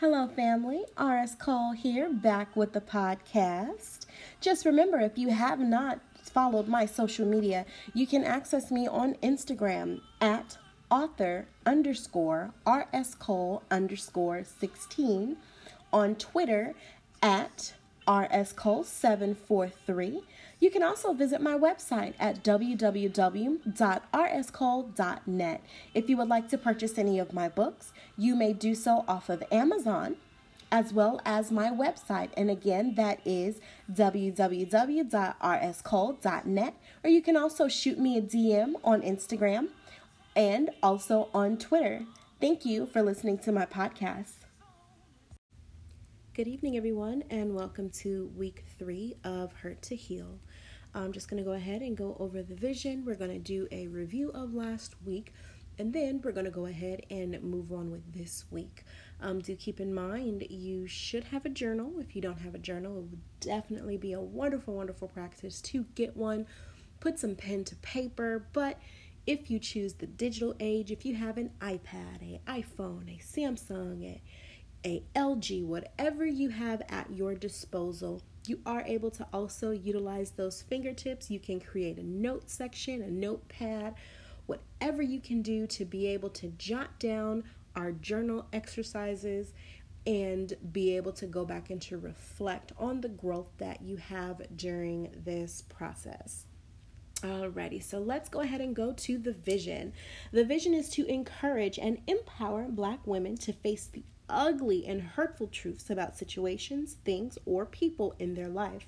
Hello, family. RS Cole here, back with the podcast. Just remember if you have not followed my social media, you can access me on Instagram at author underscore RS Cole underscore 16, on Twitter at RS Cole 743 you can also visit my website at www.rscole.net. If you would like to purchase any of my books, you may do so off of Amazon as well as my website. And again, that is www.rscole.net. Or you can also shoot me a DM on Instagram and also on Twitter. Thank you for listening to my podcast. Good evening, everyone, and welcome to week three of Hurt to Heal. I'm just going to go ahead and go over the vision. We're going to do a review of last week, and then we're going to go ahead and move on with this week. Um, do keep in mind you should have a journal. If you don't have a journal, it would definitely be a wonderful, wonderful practice to get one. Put some pen to paper, but if you choose the digital age, if you have an iPad, a iPhone, a Samsung, a a LG, whatever you have at your disposal, you are able to also utilize those fingertips. You can create a note section, a notepad, whatever you can do to be able to jot down our journal exercises and be able to go back and to reflect on the growth that you have during this process. Alrighty, so let's go ahead and go to the vision. The vision is to encourage and empower Black women to face the ugly and hurtful truths about situations, things, or people in their life.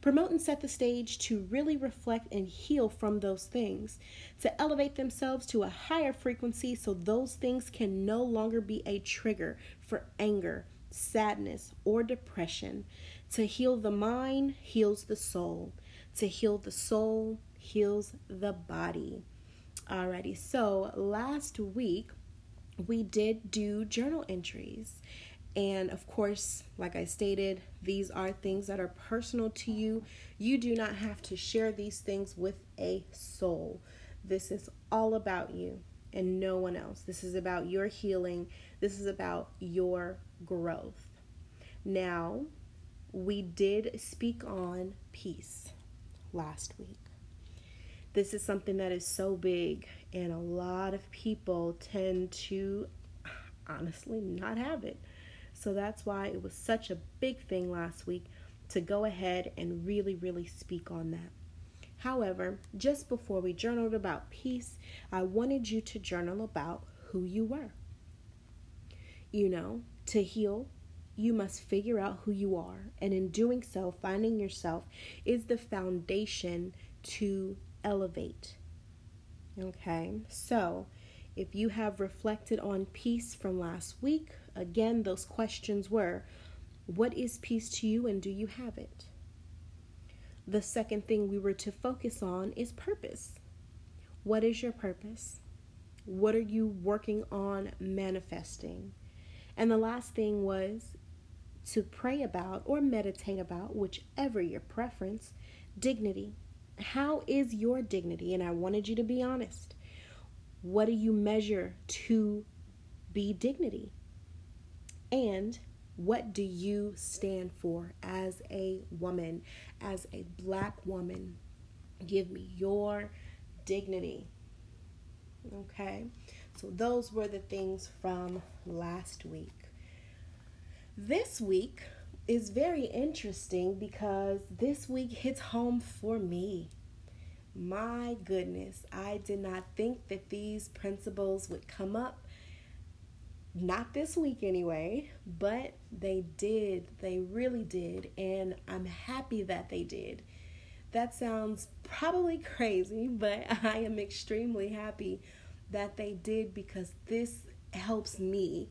Promote and set the stage to really reflect and heal from those things, to elevate themselves to a higher frequency so those things can no longer be a trigger for anger, sadness, or depression. To heal the mind heals the soul. To heal the soul heals the body. Alrighty, so last week we did do journal entries. And of course, like I stated, these are things that are personal to you. You do not have to share these things with a soul. This is all about you and no one else. This is about your healing. This is about your growth. Now, we did speak on peace last week. This is something that is so big and a lot of people tend to honestly not have it. So that's why it was such a big thing last week to go ahead and really, really speak on that. However, just before we journaled about peace, I wanted you to journal about who you were. You know, to heal, you must figure out who you are. And in doing so, finding yourself is the foundation to elevate Okay, so if you have reflected on peace from last week, again, those questions were what is peace to you and do you have it? The second thing we were to focus on is purpose. What is your purpose? What are you working on manifesting? And the last thing was to pray about or meditate about, whichever your preference, dignity. How is your dignity? And I wanted you to be honest. What do you measure to be dignity? And what do you stand for as a woman, as a black woman? Give me your dignity. Okay, so those were the things from last week. This week, is very interesting because this week hits home for me. My goodness, I did not think that these principles would come up. Not this week, anyway, but they did. They really did. And I'm happy that they did. That sounds probably crazy, but I am extremely happy that they did because this helps me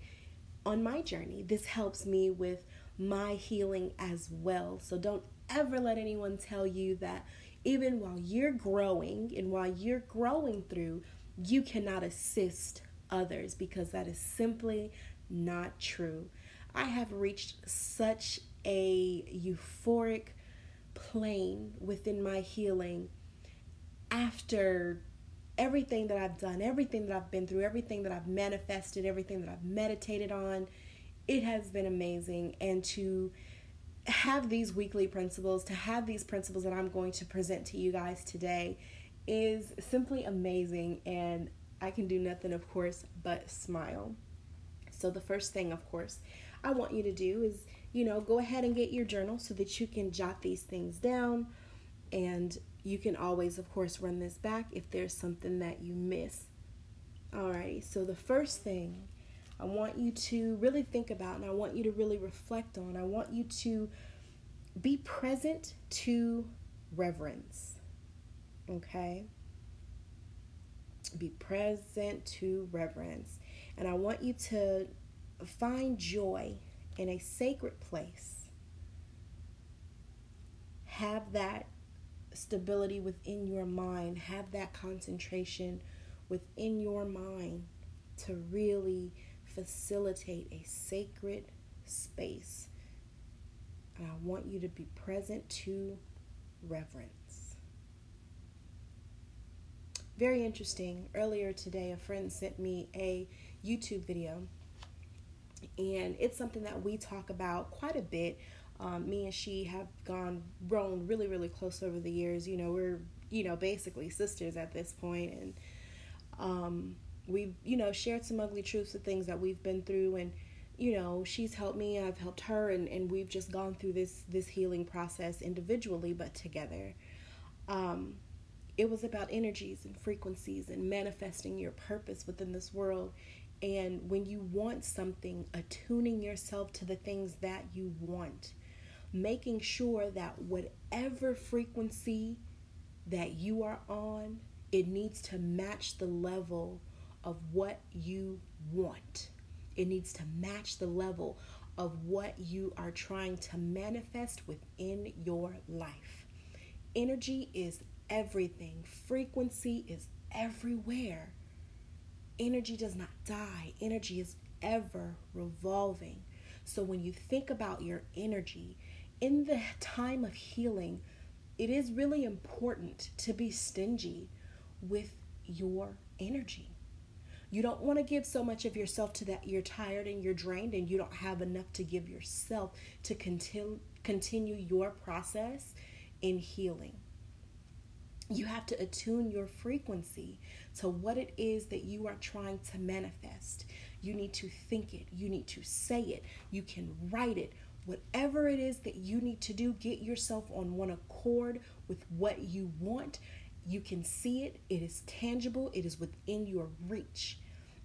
on my journey. This helps me with my healing as well. So don't ever let anyone tell you that even while you're growing and while you're growing through, you cannot assist others because that is simply not true. I have reached such a euphoric plane within my healing after everything that I've done, everything that I've been through, everything that I've manifested, everything that I've meditated on it has been amazing. And to have these weekly principles, to have these principles that I'm going to present to you guys today is simply amazing. And I can do nothing, of course, but smile. So, the first thing, of course, I want you to do is, you know, go ahead and get your journal so that you can jot these things down. And you can always, of course, run this back if there's something that you miss. Alrighty, so the first thing I want you to really think about and I want you to really reflect on, I want you to be present to reverence. Okay? Be present to reverence. And I want you to find joy in a sacred place. Have that stability within your mind, have that concentration within your mind to really facilitate a sacred space. And I want you to be present to reverence. Very interesting. Earlier today, a friend sent me a YouTube video, and it's something that we talk about quite a bit. Um, me and she have gone grown really, really close over the years. You know, we're you know basically sisters at this point, and um, we've, you know, shared some ugly truths of things that we've been through and you know she's helped me i've helped her and, and we've just gone through this this healing process individually but together. Um, it was about energies and frequencies and manifesting your purpose within this world. And when you want something attuning yourself to the things that you want making sure that whatever frequency that you are on it needs to match the level of what you want. It needs to match the level of what you are trying to manifest within your life. Energy is everything, frequency is everywhere. Energy does not die, energy is ever revolving. So when you think about your energy in the time of healing, it is really important to be stingy with your energy. You don't want to give so much of yourself to that you're tired and you're drained and you don't have enough to give yourself to continue continue your process in healing. You have to attune your frequency to what it is that you are trying to manifest. You need to think it, you need to say it, you can write it. Whatever it is that you need to do, get yourself on one accord with what you want you can see it, it is tangible, it is within your reach.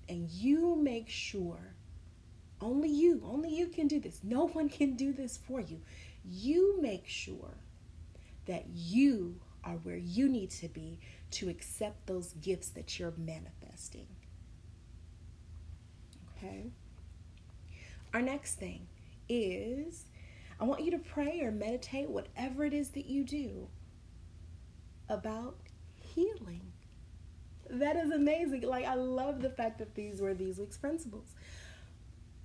And you make sure, only you, only you can do this. No one can do this for you. You make sure that you are where you need to be to accept those gifts that you're manifesting. Okay? Our next thing is I want you to pray or meditate, whatever it is that you do, about healing. That is amazing. Like, I love the fact that these were these week's principles.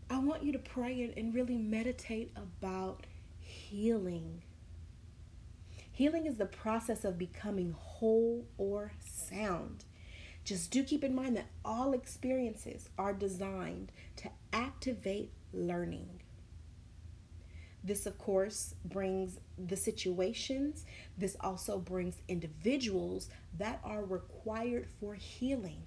I want you to pray and, really meditate about healing. Healing is the process of becoming whole or sound. Just do keep in mind that all experiences are designed to activate learning. This, of course, brings the situations. This also brings individuals that are required for healing.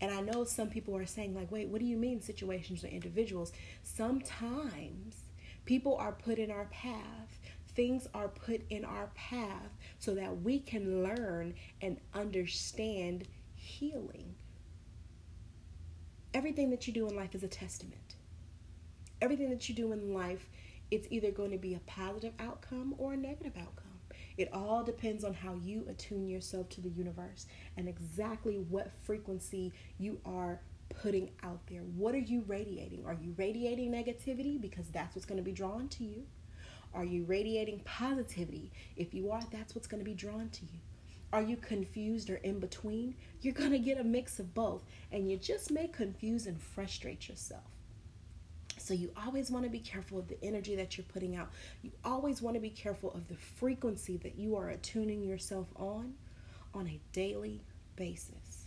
And I know some people are saying, like, wait, what do you mean situations or individuals? Sometimes people are put in our path, things are put in our path so that we can learn and understand healing. Everything that you do in life is a testament everything that you do in life, it's either going to be a positive outcome or a negative outcome. It all depends on how you attune yourself to the universe and exactly what frequency you are putting out there. What are you radiating? Are you radiating negativity because that's what's going to be drawn to you? Are you radiating positivity? If you are, that's what's going to be drawn to you. Are you confused or in between? You're going to get a mix of both, and you just may confuse and frustrate yourself. So you always want to be careful of the energy that you're putting out. You always want to be careful of the frequency that you are attuning yourself on on a daily basis.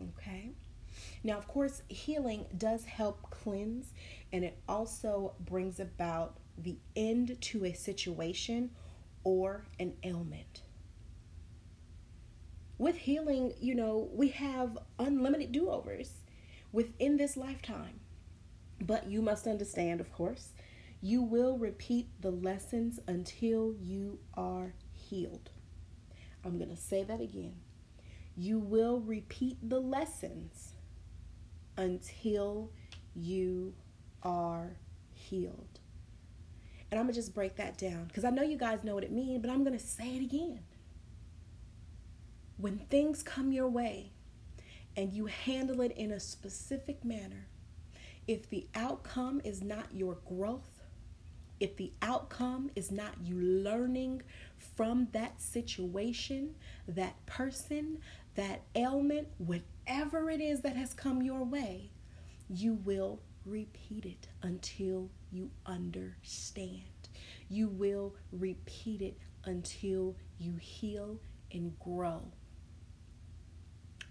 Okay? Now, of course, healing does help cleanse and it also brings about the end to a situation or an ailment. With healing, you know, we have unlimited do overs within this lifetime. But you must understand, of course, you will repeat the lessons until you are healed. I'm going to say that again. You will repeat the lessons until you are healed. And I'm going to just break that down because I know you guys know what it means, but I'm going to say it again. When things come your way and you handle it in a specific manner, if the outcome is not your growth, if the outcome is not you learning from that situation, that person, that ailment, whatever it is that has come your way, you will repeat it until you understand. You will repeat it until you heal and grow.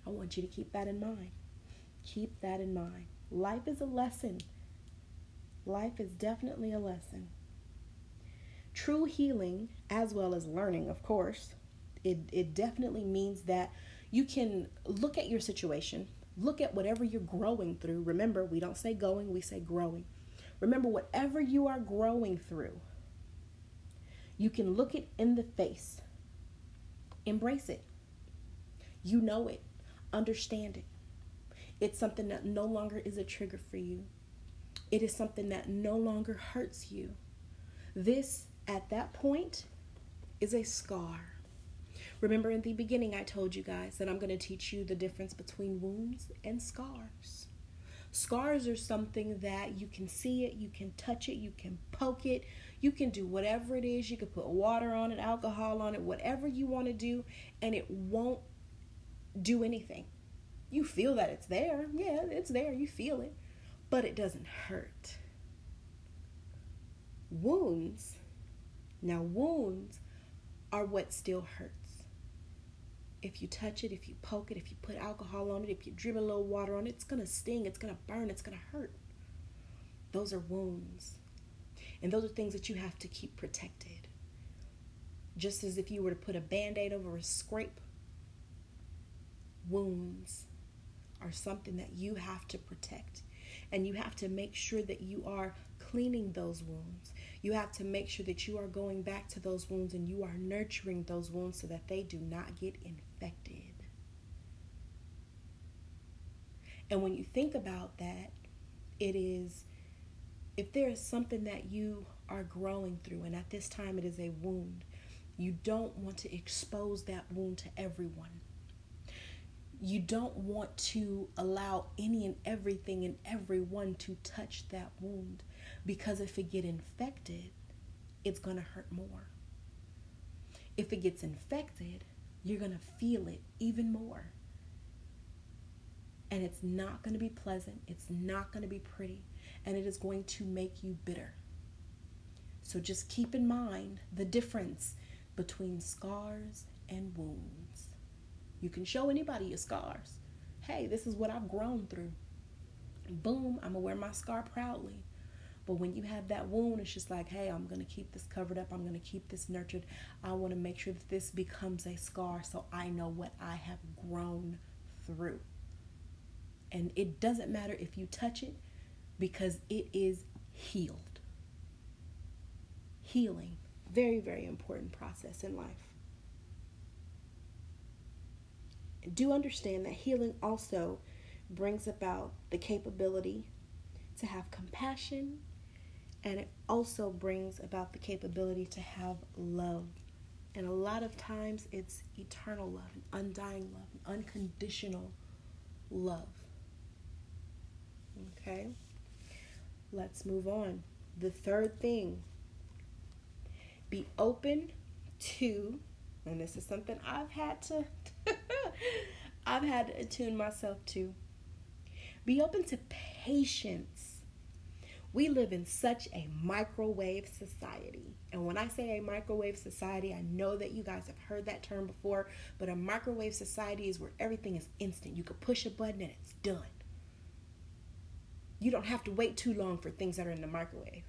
I want you to keep that in mind. Keep that in mind. Life is a lesson. Life is definitely a lesson. True healing, as well as learning, of course, it, it definitely means that you can look at your situation, look at whatever you're growing through. Remember, we don't say going, we say growing. Remember, whatever you are growing through, you can look it in the face, embrace it. You know it, understand it. It's something that no longer is a trigger for you. It is something that no longer hurts you. This at that point is a scar. Remember in the beginning, I told you guys that I'm going to teach you the difference between wounds and scars. Scars are something that you can see it, you can touch it, you can poke it, you can do whatever it is. You can put water on it, alcohol on it, whatever you want to do, and it won't do anything. You feel that it's there. Yeah, it's there. You feel it, but it doesn't hurt. Wounds now, wounds are what still hurts. If you touch it, if you poke it, if you put alcohol on it, if you dribble a little water on it, it's going to sting, it's going to burn, it's going to hurt. Those are wounds. And those are things that you have to keep protected. Just as if you were to put a band aid over a scrape, wounds are something that you have to protect. And you have to make sure that you are cleaning those wounds. You have to make sure that you are going back to those wounds and you are nurturing those wounds so that they do not get infected. And when you think about that, it is if there is something that you are growing through, and at this time it is a wound, you don't want to expose that wound to everyone. You don't want to allow any and everything and everyone to touch that wound because if it get infected, it's going to hurt more. If it gets infected, you're going to feel it even more. And it's not going to be pleasant. It's not going to be pretty. And it is going to make you bitter. So just keep in mind the difference between scars and wounds. You can show anybody your scars. Hey, this is what I've grown through. Boom, I'm to wear my scar proudly. But when you have that wound, it's just like, hey, I'm to keep this covered up. I'm to keep this nurtured. I want to make sure that this becomes a scar so I know what I have grown through. And it doesn't matter if you touch it because it is healed. Healing, very, very important process in life. Do understand that healing also brings about the capability to have compassion and it also brings about the capability to have love. And a lot of times it's eternal love, and undying love, and unconditional love. Okay? Let's move on. The third thing be open to, and this is something I've had to I've had to attune myself to. Be open to patience We live in such a microwave society. And when I say a microwave society, I know that you guys have heard that term before, but a microwave society is where everything is instant. You can push a button and it's done. You don't have to wait too long for things that are in the microwave.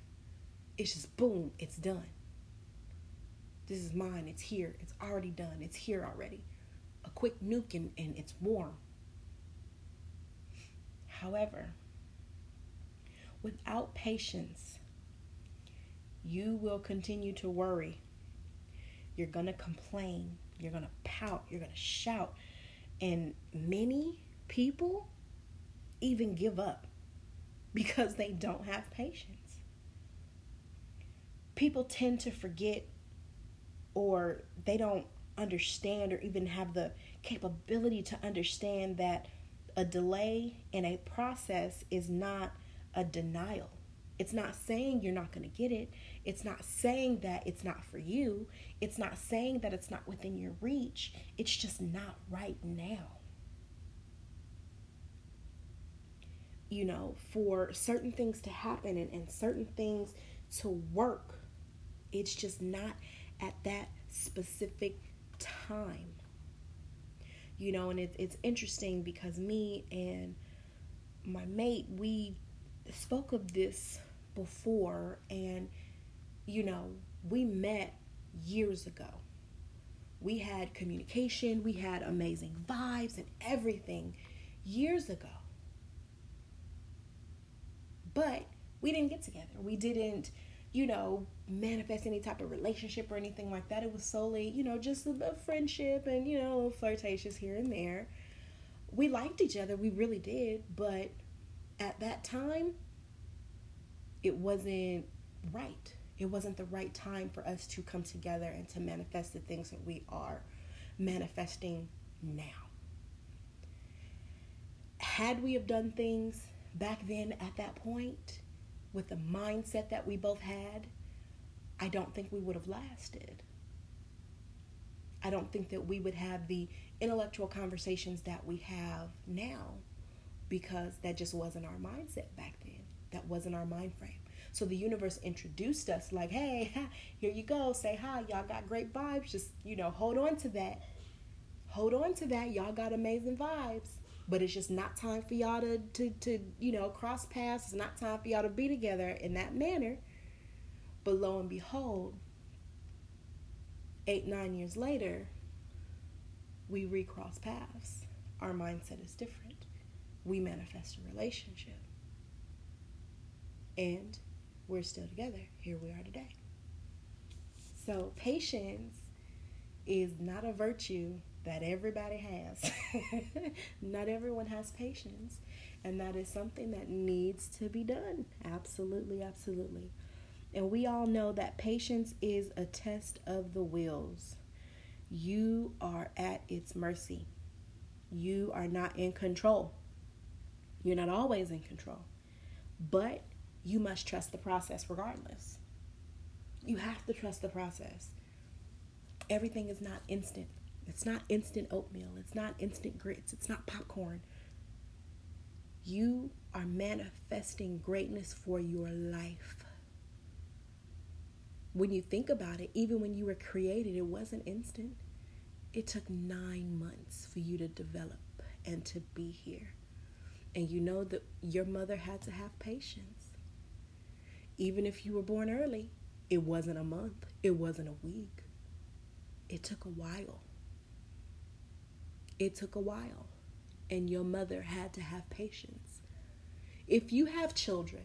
It's just boom, it's done. This is mine, it's here, it's already done, it's here already. A quick nuke and, and it's warm. However, without patience, you will continue to worry. You're going to complain. You're going to pout. You're going to shout. And many people even give up because they don't have patience. People tend to forget or they don't understand or even have the capability to understand that a delay in a process is not a denial. It's not saying you're not going to get it. It's not saying that it's not for you. It's not saying that it's not within your reach. It's just not right now. You know, for certain things to happen and, and certain things to work, it's just not at that specific time. You know, and it, it's interesting because me and my mate, we spoke of this before, and you know, we met years ago. We had communication, we had amazing vibes and everything years ago. But we didn't get together. We didn't, you know, manifest any type of relationship or anything like that. It was solely, you know, just a, friendship and, you know, flirtatious here and there. We liked each other, we really did, but at that time, it wasn't right. It wasn't the right time for us to come together and to manifest the things that we are manifesting now. Had we have done things back then at that point with the mindset that we both had, I don't think we would have lasted. I don't think that we would have the intellectual conversations that we have now because that just wasn't our mindset back then. That wasn't our mind frame. So the universe introduced us like, hey, here you go. Say hi. Y'all got great vibes. Just, you know, hold on to that. Hold on to that. Y'all got amazing vibes. But it's just not time for y'all to, to, to you know, cross paths. It's not time for y'all to be together in that manner. But lo and behold, eight, nine years later, we recross paths. Our mindset is different we manifest a relationship. And we're still together. Here we are today. So, patience is not a virtue that everybody has. not everyone has patience. And that is something that needs to be done. Absolutely, absolutely. And we all know that patience is a test of the wills. You are at its mercy. You are not in control. You're not always in control, but you must trust the process regardless. You have to trust the process. Everything is not instant. It's not instant oatmeal. It's not instant grits. It's not popcorn. You are manifesting greatness for your life. When you think about it, even when you were created, it wasn't instant. It took nine months for you to develop and to be here. And you know that your mother had to have patience. Even if you were born early, it wasn't a month, it wasn't a week. It took a while. It took a while. And your mother had to have patience. If you have children,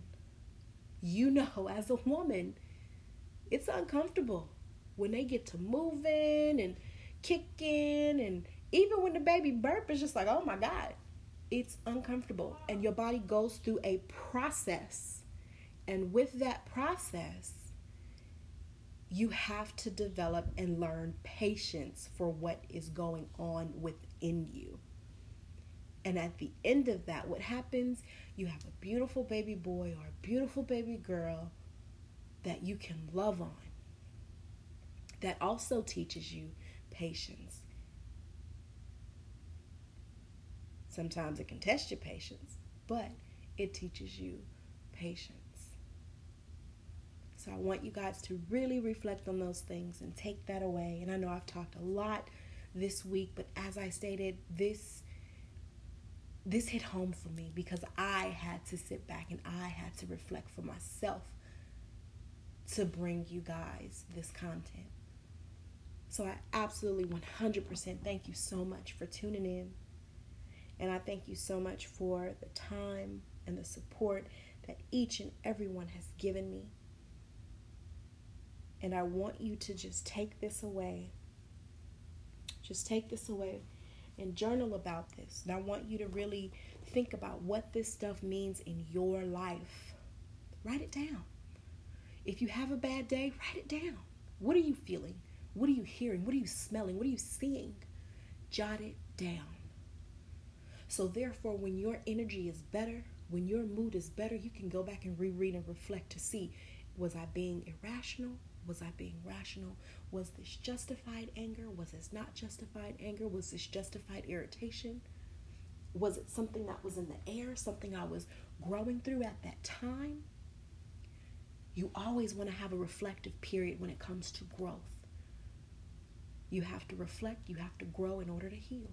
you know as a woman, it's uncomfortable when they get to moving and kicking and even when the baby burp is just like, oh my God, it's uncomfortable and your body goes through a process. And with that process, you have to develop and learn patience for what is going on within you. And at the end of that, what happens? You have a beautiful baby boy or a beautiful baby girl that you can love on. That also teaches you patience. Sometimes it can test your patience, but it teaches you patience. So I want you guys to really reflect on those things and take that away. And I know I've talked a lot this week, but as I stated, this this hit home for me because I had to sit back and I had to reflect for myself to bring you guys this content. So I absolutely 100% thank you so much for tuning in. And I thank you so much for the time and the support that each and everyone has given me. And I want you to just take this away. Just take this away and journal about this. And I want you to really think about what this stuff means in your life. Write it down. If you have a bad day, write it down. What are you feeling? What are you hearing? What are you smelling? What are you seeing? Jot it down. So, therefore, when your energy is better, when your mood is better, you can go back and reread and reflect to see was I being irrational? Was I being rational? Was this justified anger? Was this not justified anger? Was this justified irritation? Was it something that was in the air, something I was growing through at that time? You always want to have a reflective period when it comes to growth. You have to reflect, you have to grow in order to heal.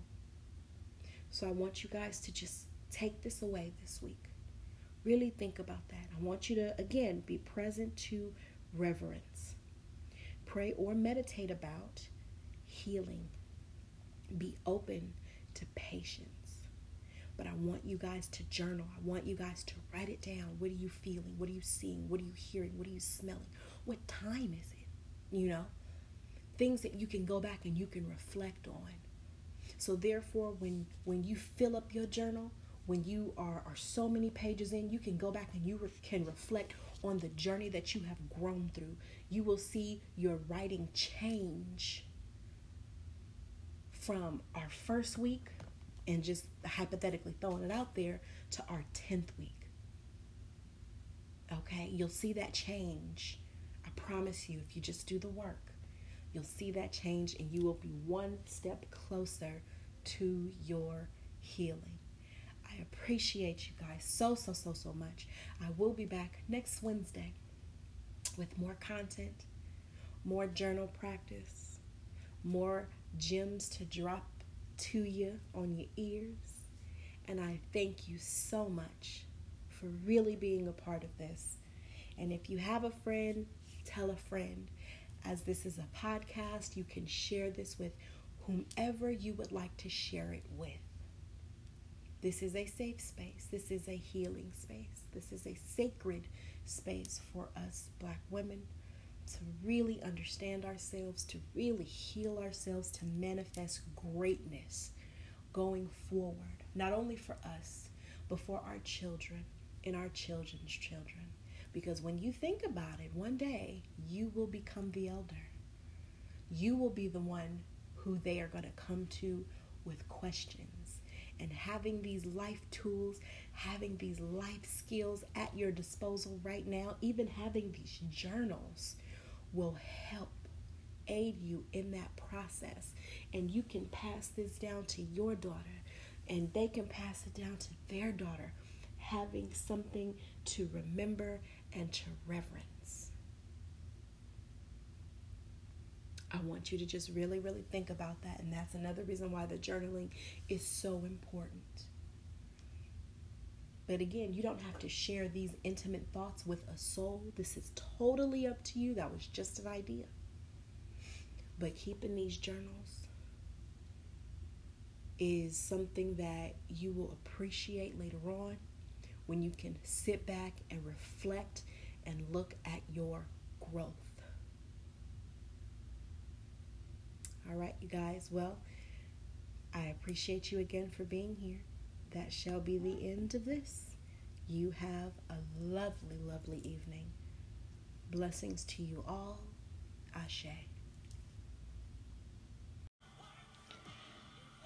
So I want you guys to just take this away this week. Really think about that. I want you to, again, be present to reverence. Pray or meditate about healing. Be open to patience. But I want you guys to journal. I want you guys to write it down. What are you feeling? What are you seeing? What are you hearing? What are you smelling? What time is it? You know? Things that you can go back and you can reflect on. So therefore when when you fill up your journal, when you are, are so many pages in, you can go back and you re- can reflect on the journey that you have grown through. You will see your writing change from our first week and just hypothetically throwing it out there to our 10th week. Okay, you'll see that change. I promise you, if you just do the work, you'll see that change and you will be one step closer to your healing. I appreciate you guys so, so, so, so much. I will be back next Wednesday with more content, more journal practice, more gems to drop to you on your ears. And I thank you so much for really being a part of this. And if you have a friend, tell a friend. As this is a podcast, you can share this with whomever you would like to share it with. This is a safe space. This is a healing space. This is a sacred space for us, black women, to really understand ourselves, to really heal ourselves, to manifest greatness going forward, not only for us, but for our children and our children's children. Because when you think about it, one day you will become the elder. You will be the one who they are going to come to with questions. And having these life tools, having these life skills at your disposal right now, even having these journals will help aid you in that process. And you can pass this down to your daughter, and they can pass it down to their daughter, having something to remember and to reverence. I want you to just really, really think about that. And that's another reason why the journaling is so important. But again, you don't have to share these intimate thoughts with a soul. This is totally up to you. That was just an idea. But keeping these journals is something that you will appreciate later on when you can sit back and reflect and look at your growth. All right, you guys. Well, I appreciate you again for being here that shall be the end of this. You have a lovely, lovely evening. Blessings to you all. Ashe.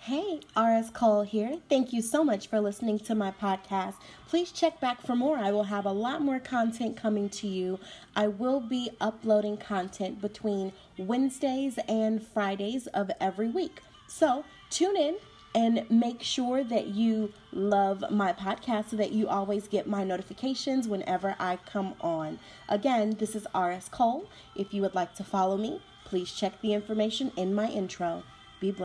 Hey, RS Cole here. Thank you so much for listening to my podcast. Please check back for more. I will have a lot more content coming to you. I will be uploading content between Wednesdays and Fridays of every week. So tune in and make sure that you love my podcast so that you always get my notifications whenever I come on. Again, this is RS Cole. If you would like to follow me, please check the information in my intro. Be blessed.